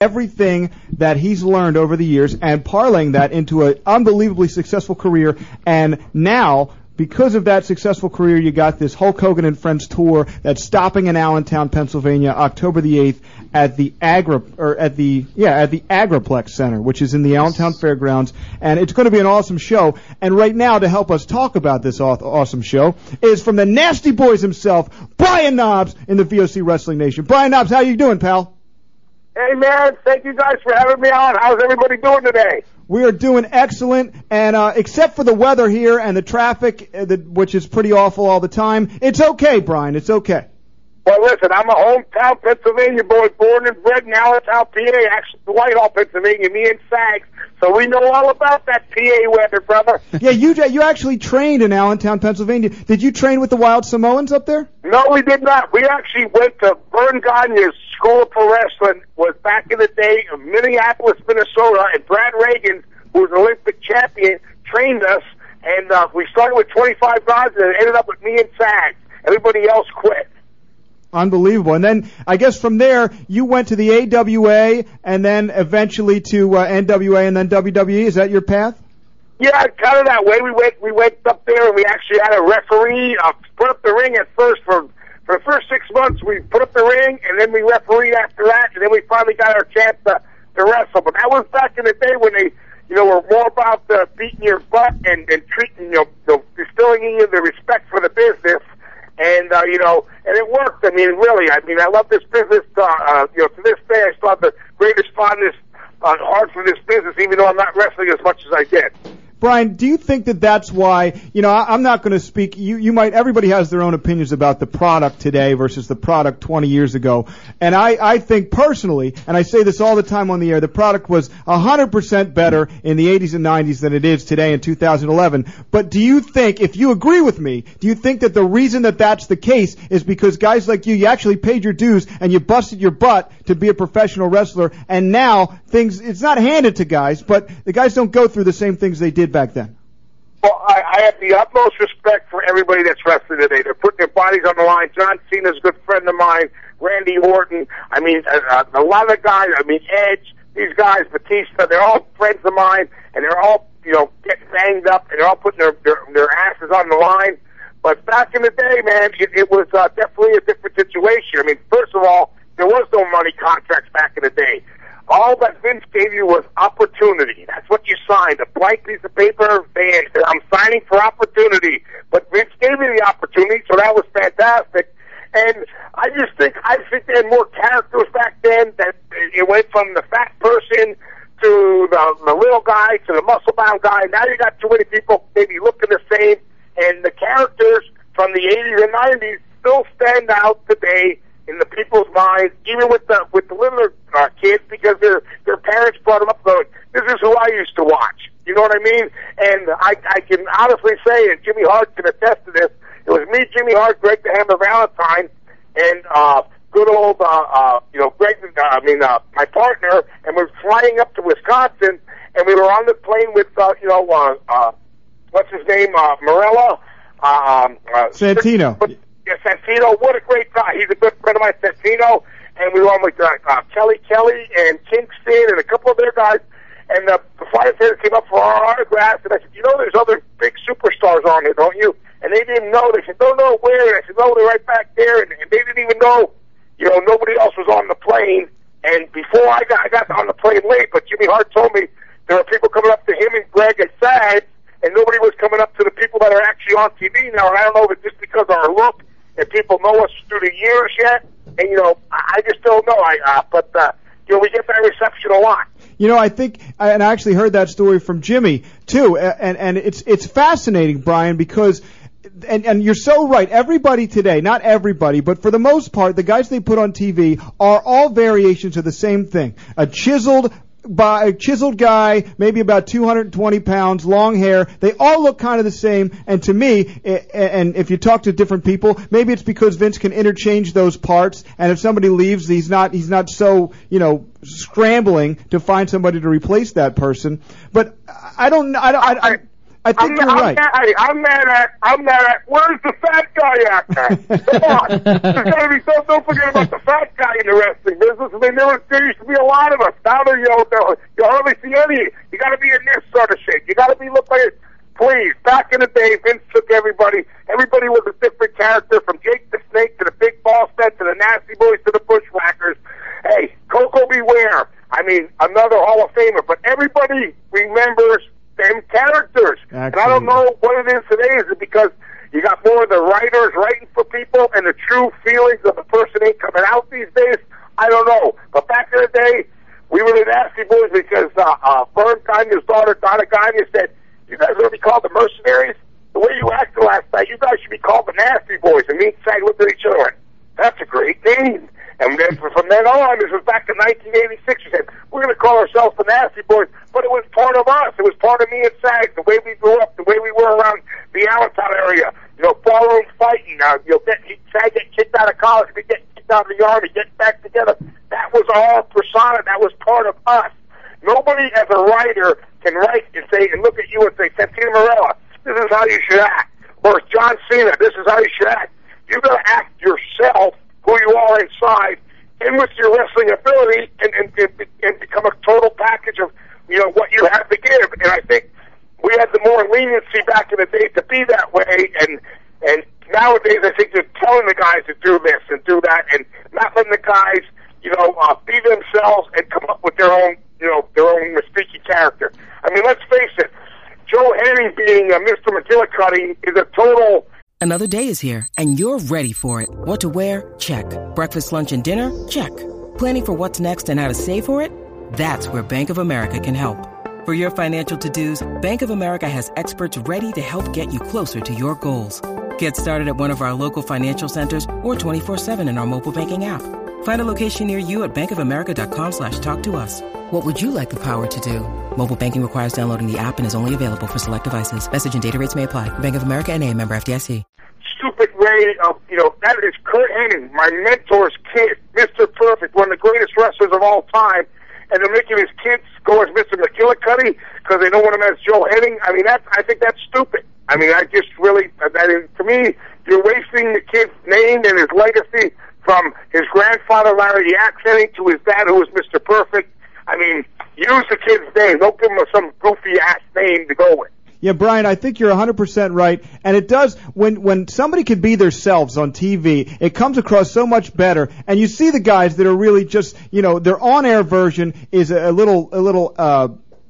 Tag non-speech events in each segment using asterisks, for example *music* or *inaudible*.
everything that he's learned over the years and parlaying that into an unbelievably successful career. And now, because of that successful career, you got this Hulk Hogan and Friends tour that's stopping in Allentown, Pennsylvania, October the 8th at the Agra or at the yeah at the Agriplex Center, which is in the Allentown Fairgrounds, and it's going to be an awesome show. And right now, to help us talk about this awesome show, is from the Nasty Boys himself, Brian Knobbs in the VOC Wrestling Nation. Brian Knobbs, how you doing, pal? Hey, man, thank you guys for having me on. How's everybody doing today? We are doing excellent, and uh, except for the weather here and the traffic, uh, the, which is pretty awful all the time, it's okay, Brian. It's okay. Well, listen, I'm a hometown Pennsylvania boy, born and bred in Allentown, PA, actually the Whitehall, Pennsylvania, me and Sags. So we know all about that PA weather, brother. *laughs* yeah, you you actually trained in Allentown, Pennsylvania. Did you train with the Wild Samoans up there? No, we did not. We actually went to Verne Gagne's School of Wrestling. Was back in the day of Minneapolis, Minnesota, and Brad Rheingans, who was an Olympic champion, trained us. And uh, we started with 25 guys, and it ended up with me and Sags. Everybody else quit. Unbelievable. And then I guess from there you went to the AWA and then eventually to uh, NWA and then WWE. Is that your path? Yeah, kind of that way. We went we went up there and we actually had a referee uh, put up the ring at first for for the first six months. We put up the ring and then we refereed after that, and then we finally got our chance to to wrestle. But that was back in the day when they you know were more about uh, beating your butt and and treating you know the, instilling in you the respect for the business and uh, you know, and it worked. I mean, really, I mean, I love this business. Uh, uh, you know, to this day, I still have the greatest fondness on heart for this business, even though I'm not wrestling as much as I did. Brian, do you think that that's why, you know, I, am not going to speak, you, you might, everybody has their own opinions about the product today versus the product 20 years ago. And I, I think personally, and I say this all the time on the air, the product was 100% better in the 80s and 90s than it is today in 2011. But do you think, if you agree with me, do you think that the reason that that's the case is because guys like you, you actually paid your dues and you busted your butt to be a professional wrestler and now things, it's not handed to guys, but the guys don't go through the same things they did back then? Well, I, I have the utmost respect for everybody that's wrestling today. They're putting their bodies on the line. John Cena's a good friend of mine. Randy Orton. I mean, a, a lot of guys. I mean, Edge. These guys, Batista. They're all friends of mine, and they're all you know getting banged up, and they're all putting their their, their asses on the line. But back in the day, man, it, it was uh, definitely a different situation. I mean, first of all, there was no money contracts back in the day. All that Vince gave you was opportunity. That's what you signed. A blank piece of paper. They, I'm signing for opportunity. But Vince gave me the opportunity, so that was fantastic. And I just think I think they had more characters back then. That it went from the fat person to the, the little guy to the muscle bound guy. Now you got too many people maybe looking the same, and the characters from the 80s and 90s still stand out today in the people's minds, even with the with the littler uh, kids, because their their parents brought them up going, "This is who I used to watch." You know what I mean? And I I can honestly say, and Jimmy Hart can attest to this. It was me, Jimmy Hart, Greg the Hammer Valentine, and uh, good old uh, uh, you know Greg. Uh, I mean, uh, my partner, and we're flying up to Wisconsin, and we were on the plane with uh, you know uh, uh, what's his name, uh, Marella, um, uh, Santino. Yeah, Santino. What a great guy. He's a good friend of mine, Santino. And we were on with uh, uh, Kelly Kelly and Kingston and a couple of their guys. And the, the flight attendant came up for our autographs, and I said, you know, there's other big superstars on here, don't you? And they didn't know. They said, no, no, where? And I said, no, they're right back there. And, and they didn't even know, you know, nobody else was on the plane. And before I got, I got on the plane late, but Jimmy Hart told me there were people coming up to him and Greg at SAG, and nobody was coming up to the people that are actually on TV now. And I don't know if it's just because of our look and people know us through the years yet. And you know, I, I just don't know. I, uh, but uh, you know, we get that reception a lot. You know, I think, and I actually heard that story from Jimmy too, and and it's it's fascinating, Brian, because. And, and you're so right. Everybody today, not everybody, but for the most part, the guys they put on TV are all variations of the same thing. A chiseled, by a chiseled guy, maybe about 220 pounds, long hair. They all look kind of the same. And to me, it, and if you talk to different people, maybe it's because Vince can interchange those parts. And if somebody leaves, he's not he's not so you know scrambling to find somebody to replace that person. But I don't I don't I, I I think I'm, you're I'm right. Mad, hey, I'm mad at. I'm mad at. Where's the fat guy at? man? *laughs* Come on. There's gotta be. Don't, don't forget about the fat guy in the wrestling business. I mean, there, was, there used to be a lot of us. Now there, you know, you hardly see any. You got to be in this sort of shape. You got to be look like. Please, back in the day, Vince took everybody. Everybody was a different character, from Jake the Snake to the Big Boss Man to the Nasty Boys to the Bushwhackers. Hey, Koko B. Ware. I mean, another Hall of Famer. But everybody remembers them characters. And I don't know what it is today. Is it because you got more of the writers writing for people and the true feelings of the person ain't coming out these days? I don't know. But back in the day, we were the Nasty Boys because uh, uh, Verne Gagne's daughter, Donna Gagne, said, you guys want to be called the Mercenaries? The way you acted last night, you guys should be called the Nasty Boys. And me and Sag looked at each other and went, that's a great name. And then from then on, this was back in 1986, we said, we're going to call ourselves the Nasty Boys. But it was part of us. It was part of me and Sag, the way we grew up, the way we were around the Allentown area. You know, ballroom fighting. Uh, you know, get, Sag get kicked out of college, we get kicked out of the army, get back together. That was our persona. That was part of us. Nobody as a writer can write and say, and look at you and say, Santino Marella, this is how you should act. Or John Cena, this is how you should act. You got to act yourself, who you are inside, and with your wrestling ability, and, and, and, become a total package of, you know, what you have to give. And I think we had the more leniency back in the day to be that way, and and nowadays I think they're telling the guys to do this and do that, and not letting the guys, you know, uh, be themselves and come up with their own, you know, their own mystique character. I mean, let's face it, Joe Hennig being uh, Mr. McGillicuddy is a total. Another day is here, and you're ready for it. What to wear? Check. Breakfast, lunch, and dinner? Check. Planning for what's next and how to save for it? That's where Bank of America can help. For your financial to-dos, Bank of America has experts ready to help get you closer to your goals. Get started at one of our local financial centers or 24-7 in our mobile banking app. Find a location near you at bankofamerica.com slash talk to us. What would you like the power to do? Mobile banking requires downloading the app and is only available for select devices. Message and data rates may apply. Bank of America and a member FDIC. Stupid way of, you know, that is Kurt Hennig, my mentor's kid, Mr. Perfect, one of the greatest wrestlers of all time and they're making his kids go as Mr. McGillicuddy because they don't want him as Joe Hennig. I mean, that I think that's stupid. I mean, I just really that is to me, you're wasting the kid's name and his legacy from his grandfather Larry Hennig to his dad, who was Mr. Perfect. I mean, use the kid's name. Don't give him some goofy ass name to go with. Yeah, Brian, I think you're 100% right. And it does, when, when somebody can be themselves on TV, it comes across so much better. And you see the guys that are really just, you know, their on-air version is a, a little, a little, uh,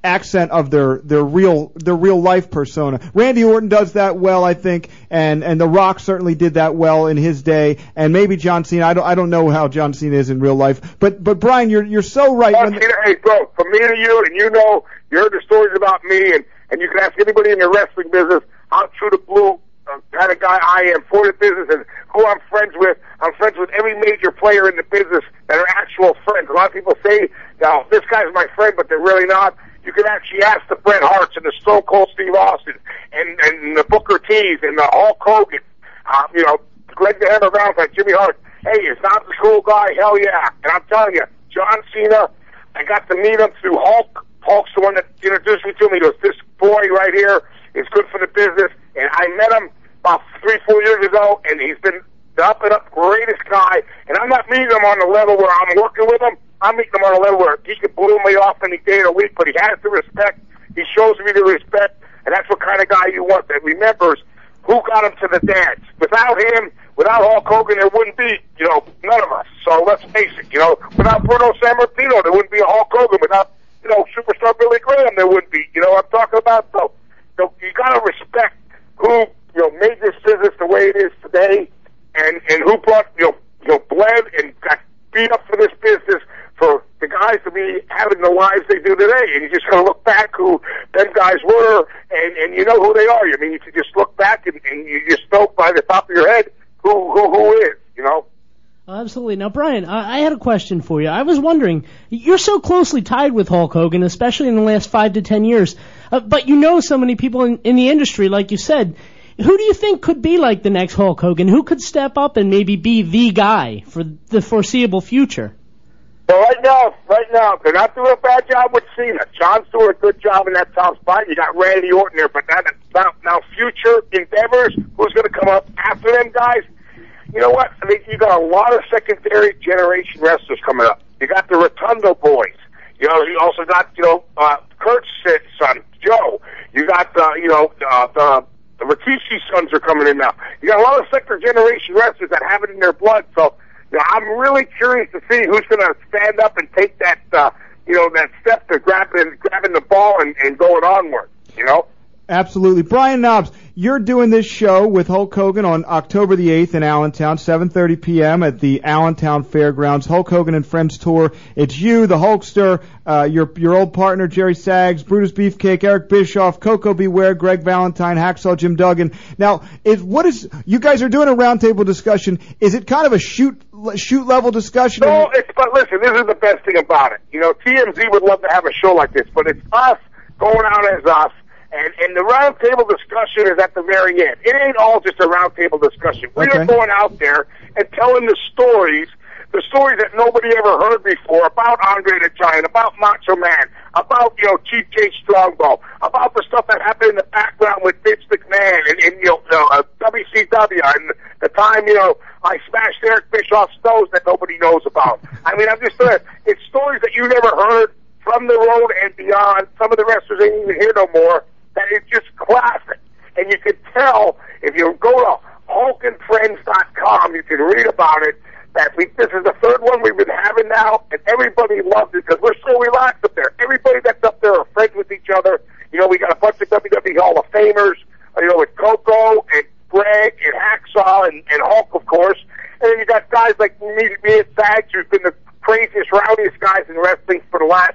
accent of their their real their real life persona. Randy Orton does that well, I think, and and The Rock certainly did that well in his day, and maybe John Cena. I don't I don't know how John Cena is in real life, but but Brian, you're you're so right. John Cena, hey, bro, from me to you, and you know, you heard the stories about me, and and you can ask anybody in the wrestling business how true to blue uh, kind of guy I am for the business and who I'm friends with. I'm friends with every major player in the business that are actual friends. A lot of people say, "Now this guy's my friend," but they're really not. You can actually ask the Bret Harts and the Stone Cold Steve Austin and and the Booker T's and the Hulk Hogan. Uh, you know, Greg the Hammer Valentine, Jimmy Hart. Hey, is not the cool guy? Hell yeah! And I'm telling you, John Cena. I got to meet him through Hulk. Hulk's the one that introduced me to him. He goes, "This boy right here It's good for the business. And I met him about three, four years ago, and he's been the up and up greatest guy. And I'm not meeting him on the level where I'm working with him. I'm meeting him on a level where he can blow me off any day of the week, but he has the respect. He shows me the respect, and that's what kind of guy you want that remembers who got him to the dance. Without him, without Hulk Hogan, there wouldn't be, you know, none of us. So let's face it, you know, without Bruno Sammartino, there wouldn't be a Hulk Hogan. Without, you know, superstar Billy Graham, there wouldn't be. You know I'm talking about? So, so you got to respect who, you know, made this business the way it is today, and and who brought, you know, you know, bled and got beat up for this business guys to be having the lives they do today. And you just gotta look back who them guys were, and and you know who they are. I mean, you can just look back and, and you just know by the top of your head who who who is. You know. Absolutely. Now, Brian, I, I had a question for you. I was wondering, you're so closely tied with Hulk Hogan, especially in the last five to ten years, uh, but you know so many people in, in the industry, like you said. Who do you think could be like the next Hulk Hogan? Who could step up and maybe be the guy for the foreseeable future? So right now, right now, they're not doing a bad job with Cena. John's doing a good job in that top spot. You got Randy Orton there, but that, now, now future endeavors, who's going to come up after them guys? You know what? I mean, you got a lot of secondary generation wrestlers coming up. You got the Rotundo boys. You know, you also got you know uh, Kurt's son Joe. You got uh, you know uh, the the Rikishi sons are coming in now. You got a lot of second generation wrestlers that have it in their blood. So I'm really curious to see who's going to stand up and take that uh, you know that step to grabbing grabbing the ball and, and going onward. You know. Absolutely. Brian Knobbs, you're doing this show with Hulk Hogan on October the 8th in Allentown, 7:30 p.m. at the Allentown Fairgrounds. Hulk Hogan and Friends tour. It's you, the Hulkster, uh, your your old partner Jerry Sags, Brutus Beefcake, Eric Bischoff, Koko B. Ware, Greg Valentine, Hacksaw Jim Duggan. Now, is what is you guys are doing a roundtable discussion? Is it kind of a shoot shoot level discussion? No, it's but listen, this is the best thing about it. You know, TMZ would love to have a show like this, but it's us going out as us and, and the roundtable discussion is at the very end. It ain't all just a roundtable discussion. We're going out there and telling the stories, the stories that nobody ever heard before about Andre the Giant, about Macho Man, about, you know, Jay Strongbow, about the stuff that happened in the background with Vince McMahon and, and you know, uh, WCW and the time, you know, I smashed Eric Bischoff's nose that nobody knows about. I mean, I'm just saying, it's stories that you never heard from the road and beyond. Some of the wrestlers ain't even here no more. That it's just classic. And you can tell if you go to HulkandFriends.com, you can read about it. That we this is the third one we've been having now, and everybody loves it because we're so relaxed up there. Everybody that's up there are friends with each other. You know, we got a bunch of WWE Hall of Famers. uh, You know, with Coco and Greg and Hacksaw and, and Hulk, of course. And then you got guys like me, me and Sags, who've been the craziest, rowdiest guys in wrestling for the last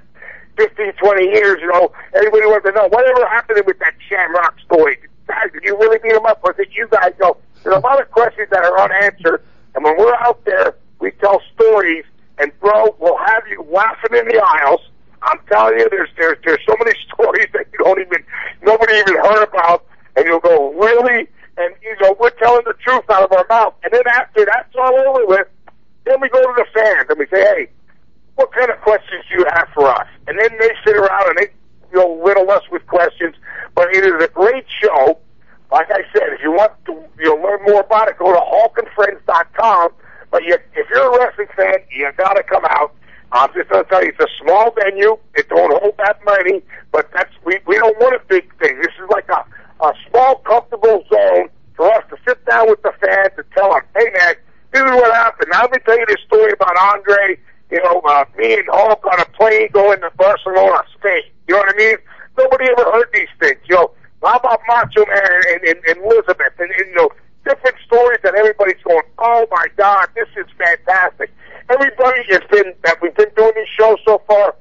15, 20 years, you know, everybody wants to know whatever happened with that Shamrock story. Guys, did you really beat him up? Was it you guys? Go. There's a lot of questions that are unanswered, and when we're out there, we tell stories, and bro, we'll have you laughing in the aisles. I'm telling you, there's there's there's so many *laughs* stories that you don't even nobody even heard about, and you'll go really, and you know we're telling the truth out of our mouth, and then after that's all over with, then we go to the fans and we say, hey, what kind of questions do you have for us? And then they sit around and they, you know, riddle us with questions. But it is a great show. Like I said, if you want to, you know, learn more about it, go to HulkandFriends.com. But you, if you're a wrestling fan, you got to come out. I'm just going to tell you, it's a small venue. It don't hold that many, but that's we we don't want a big thing. This is like a a small, comfortable zone for us to sit down with the fans and tell them, hey man, this is what happened. Now let me tell you this story about Andre. You know, uh, me and Hulk on a plane going to Barcelona, Spain. You know what I mean? Nobody ever heard these things. You know, how about Macho Man and, and, and Elizabeth and, and you know different stories that everybody's going, oh my God, this is fantastic. Everybody has been that we've been doing these shows so far.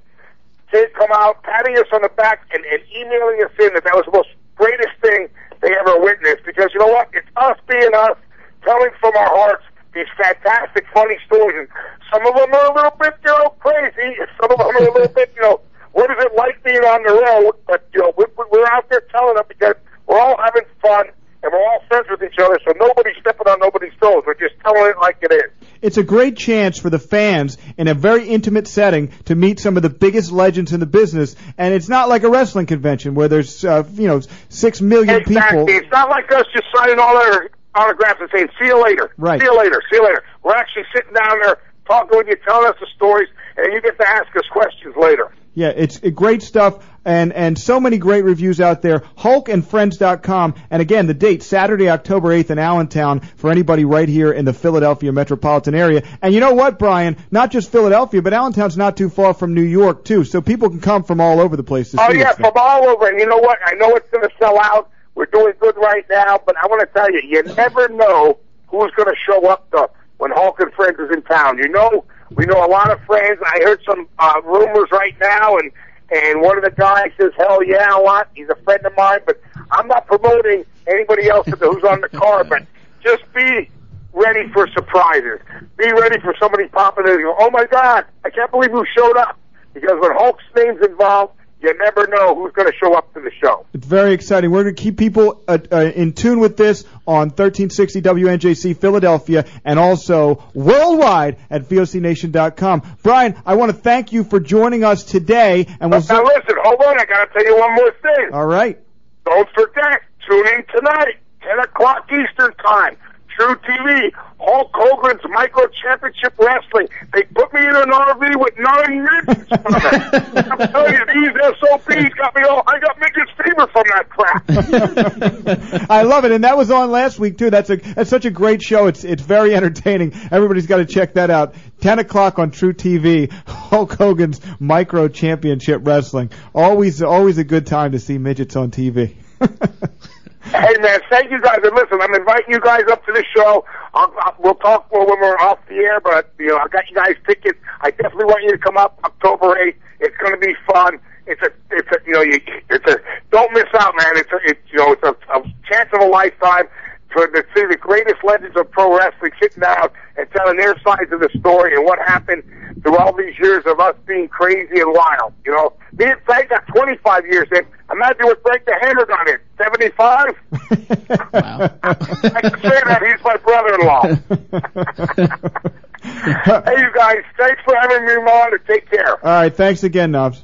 They come out patting us on the back and, and emailing us in that that was the greatest thing they ever witnessed. Because you know what? It's us being us, telling from our hearts these fantastic, funny stories. And some of them are a little bit, you know, crazy. Some of them are a little bit, you know, what is it like being on the road? But you know, we're, we're out there telling them because we're all having fun and we're all friends with each other. So nobody's stepping on nobody's toes. We're just telling it like it is. It's a great chance for the fans in a very intimate setting to meet some of the biggest legends in the business. And it's not like a wrestling convention where there's, uh, you know, six million exactly. people. It's not like us just signing all our autographs and saying, see you later. Right. See you later. See you later. We're actually sitting down there talking with you, telling us the stories, and you get to ask us questions later. Yeah, it's great stuff and and so many great reviews out there. HulkandFriends.com, and again, the date Saturday, October 8th in Allentown for anybody right here in the Philadelphia metropolitan area. And you know what, Brian? Not just Philadelphia, but Allentown's not too far from New York too, so people can come from all over the place to Oh see yeah, this from all over. And you know what? I know it's going to sell out. We're doing good right now, but I want to tell you, you never know who's going to show up though when Hulk and Friends is in town. You know, we know a lot of friends. I heard some uh, rumors right now, and and one of the guys says, "Hell yeah, a lot." He's a friend of mine, but I'm not promoting anybody else who's on the card. But just be ready for surprises. Be ready for somebody popping in and go, "Oh my God, I can't believe who showed up!" Because when Hulk's name's involved, you never know who's going to show up to the show. It's very exciting. We're going to keep people uh, uh, in tune with this on 1360 WNJC Philadelphia and also worldwide at VOCNation.com. Brian, I want to thank you for joining us today, and we'll. Now listen, hold on, I got to tell you one more thing. All right. Don't forget, tune in tonight, 10 o'clock Eastern Time. truTV, Hulk Hogan's Micro Championship Wrestling. They put me in an RV with nine midgets. I'm telling you, these SOPs got me all, I got midgets fever from that crap. *laughs* I love it, and that was on last week too. That's a that's such a great show. It's it's very entertaining. Everybody's got to check that out. Ten o'clock on truTV. Hulk Hogan's Micro Championship Wrestling. Always always a good time to see midgets on TV. *laughs* Hey man, thank you guys. And listen, I'm inviting you guys up to the show. I'll, I'll, we'll talk more when we're off the air, but you know, I got you guys tickets. I definitely want you to come up October 8th. It's going to be fun. It's a, it's a, you know, you, it's a, don't miss out, man. It's a, it's, you know, it's a, a chance of a lifetime for to see the greatest legends of pro wrestling sitting down and telling their sides of the story and what happened through all these years of us being crazy and wild. You know, me and Frank got 25 years in. Imagine what Frank the Hammer got in 75. *laughs* I can say that he's my brother-in-law. *laughs* hey, you guys, thanks for having me on. And take care. All right, thanks again, Knobbs.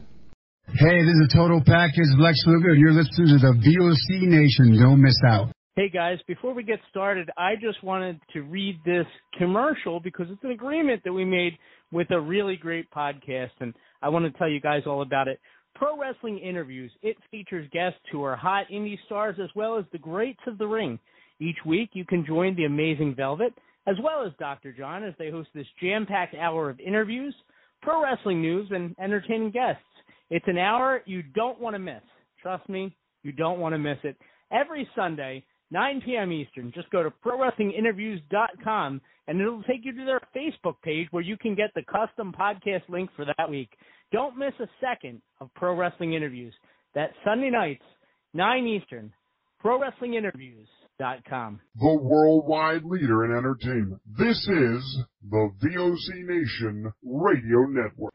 Hey, this is a Total Package of Lex Luger, and you're listening to the VOC Nation. Don't miss out. Hey guys, before we get started, I just wanted to read this commercial because it's an agreement that we made with a really great podcast, and I want to tell you guys all about it. Pro Wrestling Interviews. It features guests who are hot indie stars as well as the greats of the ring. Each week, you can join the amazing Velvet as well as Dr. John as they host this jam-packed hour of interviews, pro wrestling news, and entertaining guests. It's an hour you don't want to miss. Trust me, you don't want to miss it. Every Sunday, 9 p.m. Eastern. Just go to ProWrestlingInterviews.com and it'll take you to their Facebook page where you can get the custom podcast link for that week. Don't miss a second of Pro Wrestling Interviews. That Sunday nights, 9 Eastern. ProWrestlingInterviews.com. the worldwide leader in entertainment. This is the VOC Nation Radio Network.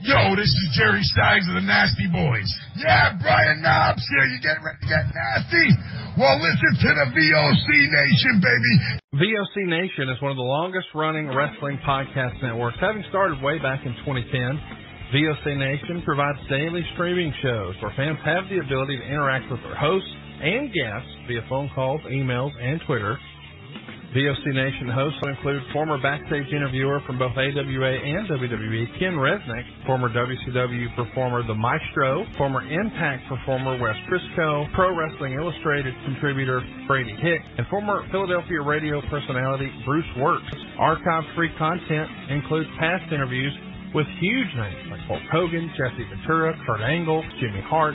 Yo, this is Jerry Sags of the Nasty Boys. Yeah, Brian Knobbs here. You getting ready to get nasty? Well, listen to the VOC Nation, baby. VOC Nation is one of the longest running wrestling podcast networks, having started way back in 2010. VOC Nation provides daily streaming shows where fans have the ability to interact with their hosts and guests via phone calls, emails, and Twitter. VOC Nation hosts will include former backstage interviewer from both AWA and WWE, Ken Resnick, former WCW performer The Maestro, former Impact performer Wes Briscoe, Pro Wrestling Illustrated contributor Brady Hick, and former Philadelphia radio personality Bruce Works. Archive-free content includes past interviews with huge names like Hulk Hogan, Jesse Ventura, Kurt Angle, Jimmy Hart,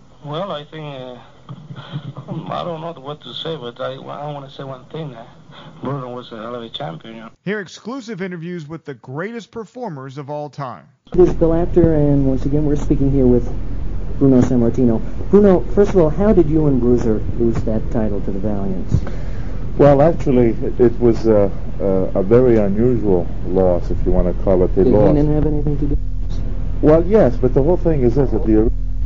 Well, I think uh, I don't know what to say, but I, I want to say one thing. Uh, Bruno was a hell of a champion. You know? Hear exclusive interviews with the greatest performers of all time. This is Bill Apter, and once again, we're speaking here with Bruno Sammartino. Bruno, first of all, how did you and Bruiser lose that title to the Valiants? Well, actually, it, it was uh, uh, a very unusual loss, if you want to call it a Did loss. Heenan have anything to do? Well, yes, but the whole thing is this: that the